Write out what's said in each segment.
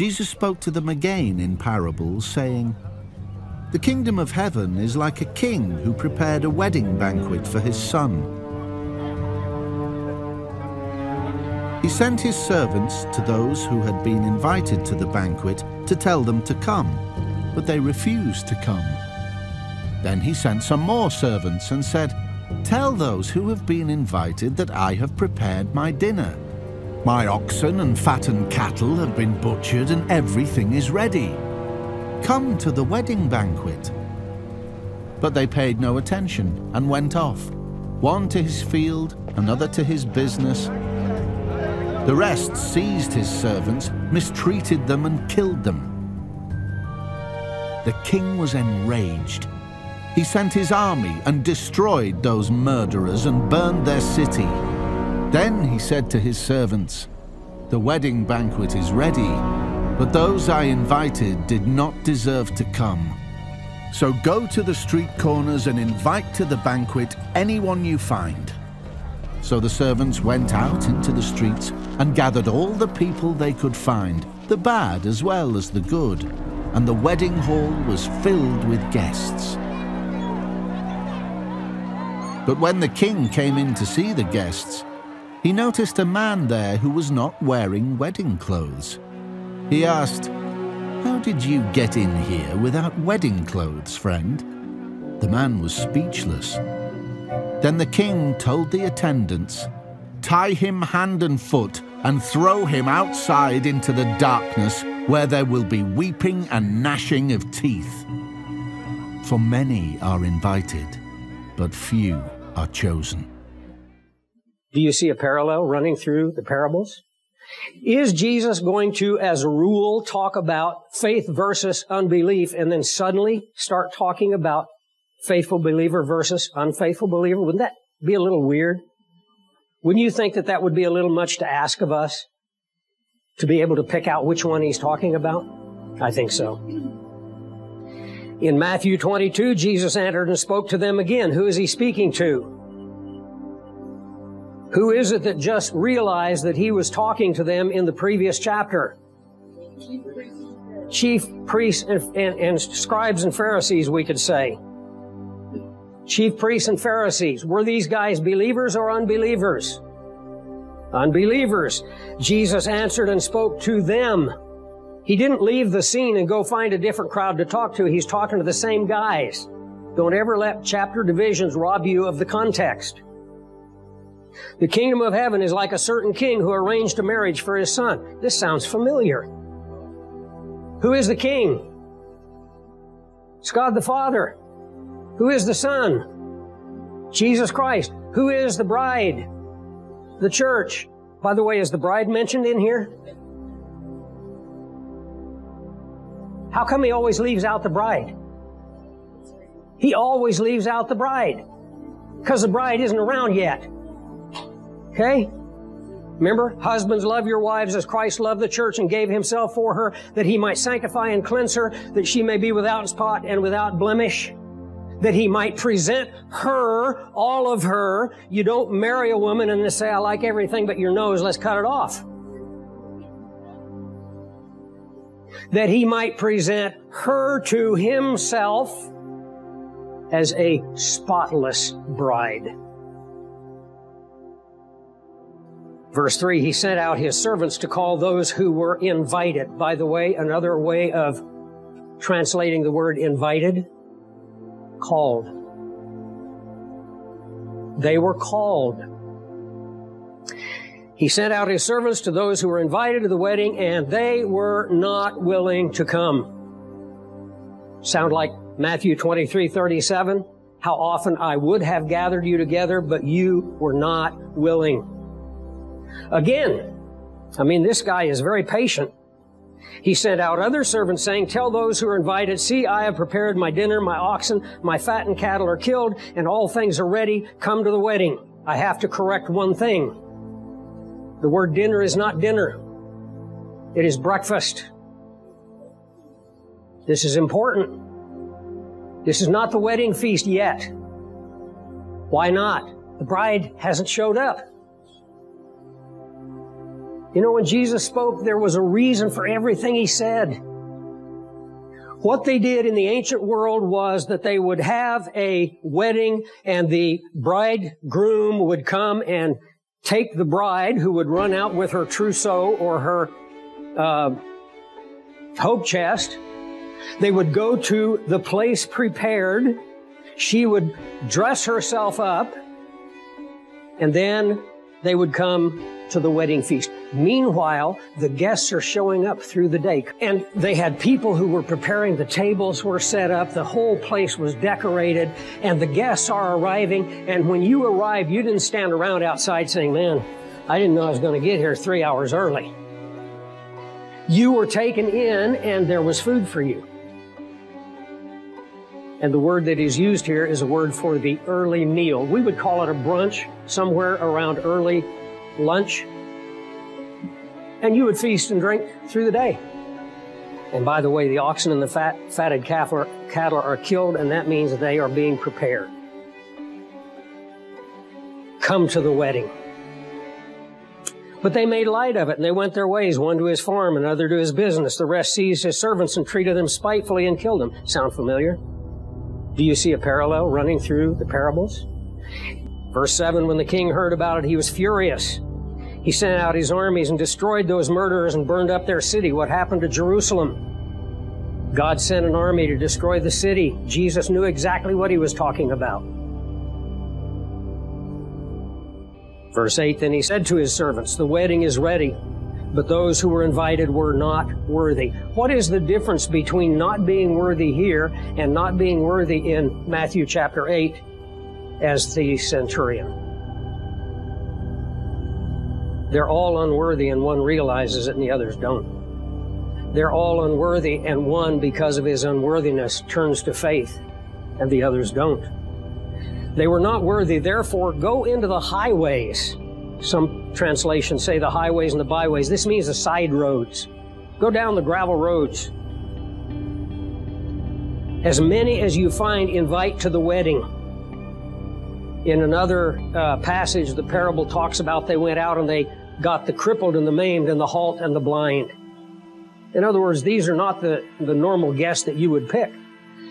Jesus spoke to them again in parables, saying, The kingdom of heaven is like a king who prepared a wedding banquet for his son. He sent his servants to those who had been invited to the banquet to tell them to come, but they refused to come. Then he sent some more servants and said, Tell those who have been invited that I have prepared my dinner. My oxen and fattened cattle have been butchered and everything is ready. Come to the wedding banquet. But they paid no attention and went off, one to his field, another to his business. The rest seized his servants, mistreated them, and killed them. The king was enraged. He sent his army and destroyed those murderers and burned their city. Then he said to his servants, The wedding banquet is ready, but those I invited did not deserve to come. So go to the street corners and invite to the banquet anyone you find. So the servants went out into the streets and gathered all the people they could find, the bad as well as the good, and the wedding hall was filled with guests. But when the king came in to see the guests, he noticed a man there who was not wearing wedding clothes. He asked, How did you get in here without wedding clothes, friend? The man was speechless. Then the king told the attendants, Tie him hand and foot and throw him outside into the darkness where there will be weeping and gnashing of teeth. For many are invited, but few are chosen. Do you see a parallel running through the parables? Is Jesus going to, as a rule, talk about faith versus unbelief and then suddenly start talking about faithful believer versus unfaithful believer? Wouldn't that be a little weird? Wouldn't you think that that would be a little much to ask of us to be able to pick out which one he's talking about? I think so. In Matthew 22, Jesus entered and spoke to them again. Who is he speaking to? Who is it that just realized that he was talking to them in the previous chapter? Chief priests and, and, and, scribes and Pharisees, we could say. Chief priests and Pharisees. Were these guys believers or unbelievers? Unbelievers. Jesus answered and spoke to them. He didn't leave the scene and go find a different crowd to talk to. He's talking to the same guys. Don't ever let chapter divisions rob you of the context. The kingdom of heaven is like a certain king who arranged a marriage for his son. This sounds familiar. Who is the king? It's God the Father. Who is the Son? Jesus Christ. Who is the bride? The church. By the way, is the bride mentioned in here? How come he always leaves out the bride? He always leaves out the bride. Because the bride isn't around yet. Okay? Remember, husbands love your wives as Christ loved the church and gave himself for her that he might sanctify and cleanse her, that she may be without spot and without blemish, that he might present her, all of her. You don't marry a woman and just say, I like everything but your nose, let's cut it off. That he might present her to himself as a spotless bride. Verse 3, he sent out his servants to call those who were invited. By the way, another way of translating the word invited, called. They were called. He sent out his servants to those who were invited to the wedding, and they were not willing to come. Sound like Matthew 23, 37? How often I would have gathered you together, but you were not willing. Again, I mean, this guy is very patient. He sent out other servants saying, Tell those who are invited, see, I have prepared my dinner, my oxen, my fattened cattle are killed, and all things are ready. Come to the wedding. I have to correct one thing. The word dinner is not dinner. It is breakfast. This is important. This is not the wedding feast yet. Why not? The bride hasn't showed up. You know, when Jesus spoke, there was a reason for everything he said. What they did in the ancient world was that they would have a wedding and the bridegroom would come and take the bride who would run out with her trousseau or her uh, hope chest. They would go to the place prepared. She would dress herself up and then they would come to the wedding feast. Meanwhile, the guests are showing up through the day. And they had people who were preparing, the tables were set up, the whole place was decorated, and the guests are arriving. And when you arrive, you didn't stand around outside saying, Man, I didn't know I was going to get here three hours early. You were taken in, and there was food for you. And the word that is used here is a word for the early meal. We would call it a brunch, somewhere around early lunch. And you would feast and drink through the day. And by the way, the oxen and the fat, fatted cattle are killed, and that means they are being prepared. Come to the wedding. But they made light of it, and they went their ways, one to his farm, another to his business. The rest seized his servants and treated them spitefully and killed them. Sound familiar? Do you see a parallel running through the parables? Verse 7 When the king heard about it, he was furious. He sent out his armies and destroyed those murderers and burned up their city. What happened to Jerusalem? God sent an army to destroy the city. Jesus knew exactly what he was talking about. Verse 8 Then he said to his servants, The wedding is ready but those who were invited were not worthy. What is the difference between not being worthy here and not being worthy in Matthew chapter 8 as the centurion? They're all unworthy and one realizes it and the others don't. They're all unworthy and one, because of his unworthiness, turns to faith and the others don't. They were not worthy, therefore go into the highways some translations say the highways and the byways. This means the side roads. Go down the gravel roads. As many as you find, invite to the wedding. In another uh, passage, the parable talks about they went out and they got the crippled and the maimed and the halt and the blind. In other words, these are not the, the normal guests that you would pick.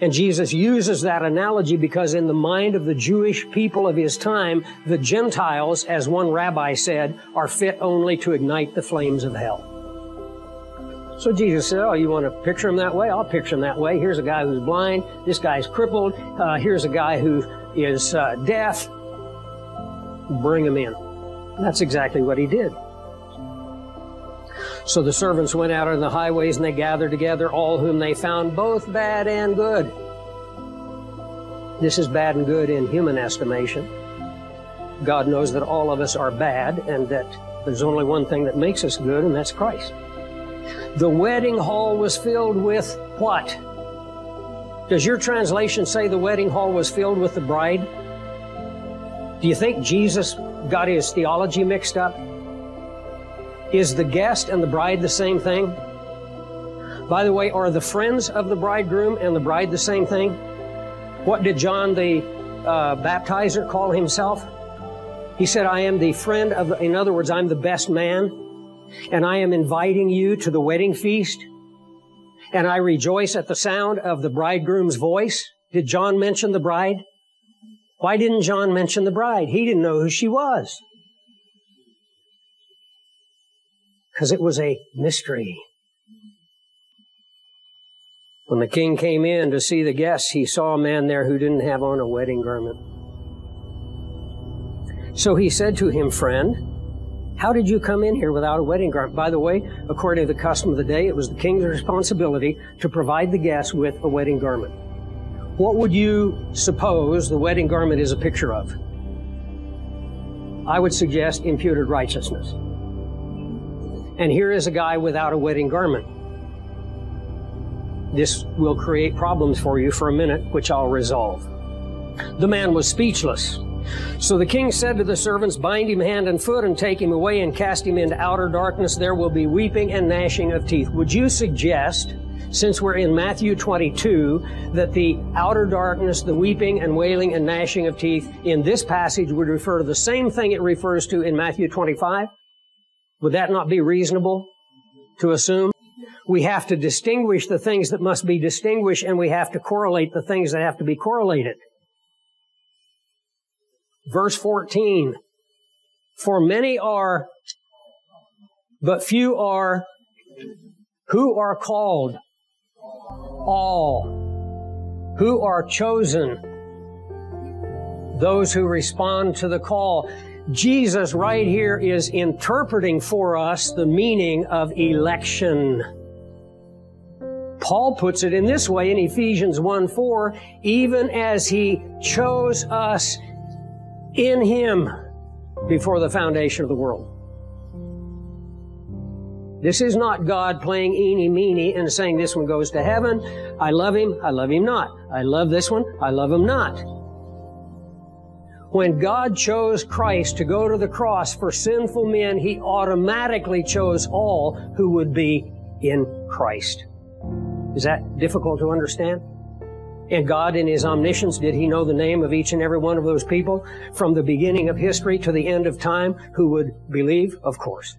And Jesus uses that analogy because in the mind of the Jewish people of his time, the Gentiles, as one rabbi said, are fit only to ignite the flames of hell. So Jesus said, Oh, you want to picture him that way? I'll picture him that way. Here's a guy who's blind. This guy's crippled. Uh, here's a guy who is uh, deaf. Bring him in. That's exactly what he did. So the servants went out on the highways and they gathered together all whom they found, both bad and good. This is bad and good in human estimation. God knows that all of us are bad and that there's only one thing that makes us good, and that's Christ. The wedding hall was filled with what? Does your translation say the wedding hall was filled with the bride? Do you think Jesus got his theology mixed up? Is the guest and the bride the same thing? By the way, are the friends of the bridegroom and the bride the same thing? What did John the uh, baptizer call himself? He said, I am the friend of, the, in other words, I'm the best man, and I am inviting you to the wedding feast, and I rejoice at the sound of the bridegroom's voice. Did John mention the bride? Why didn't John mention the bride? He didn't know who she was. because it was a mystery. When the king came in to see the guests, he saw a man there who didn't have on a wedding garment. So he said to him, Friend, how did you come in here without a wedding garment? By the way, according to the custom of the day, it was the king's responsibility to provide the guests with a wedding garment. What would you suppose the wedding garment is a picture of? I would suggest imputed righteousness. And here is a guy without a wedding garment. This will create problems for you for a minute, which I'll resolve. The man was speechless. So the king said to the servants, Bind him hand and foot and take him away and cast him into outer darkness. There will be weeping and gnashing of teeth. Would you suggest, since we're in Matthew 22, that the outer darkness, the weeping and wailing and gnashing of teeth in this passage would refer to the same thing it refers to in Matthew 25? Would that not be reasonable to assume? We have to distinguish the things that must be distinguished and we have to correlate the things that have to be correlated. Verse 14. For many are, but few are, who are called? All. Who are chosen? Those who respond to the call. Jesus right here is interpreting for us the meaning of election. Paul puts it in this way in Ephesians 1 4, even as he chose us in him before the foundation of the world. This is not God playing eeny meeny and saying this one goes to heaven. I love him. I love him not. I love this one. I love him not. When God chose Christ to go to the cross for sinful men, He automatically chose all who would be in Christ. Is that difficult to understand? And God, in His omniscience, did He know the name of each and every one of those people from the beginning of history to the end of time who would believe? Of course.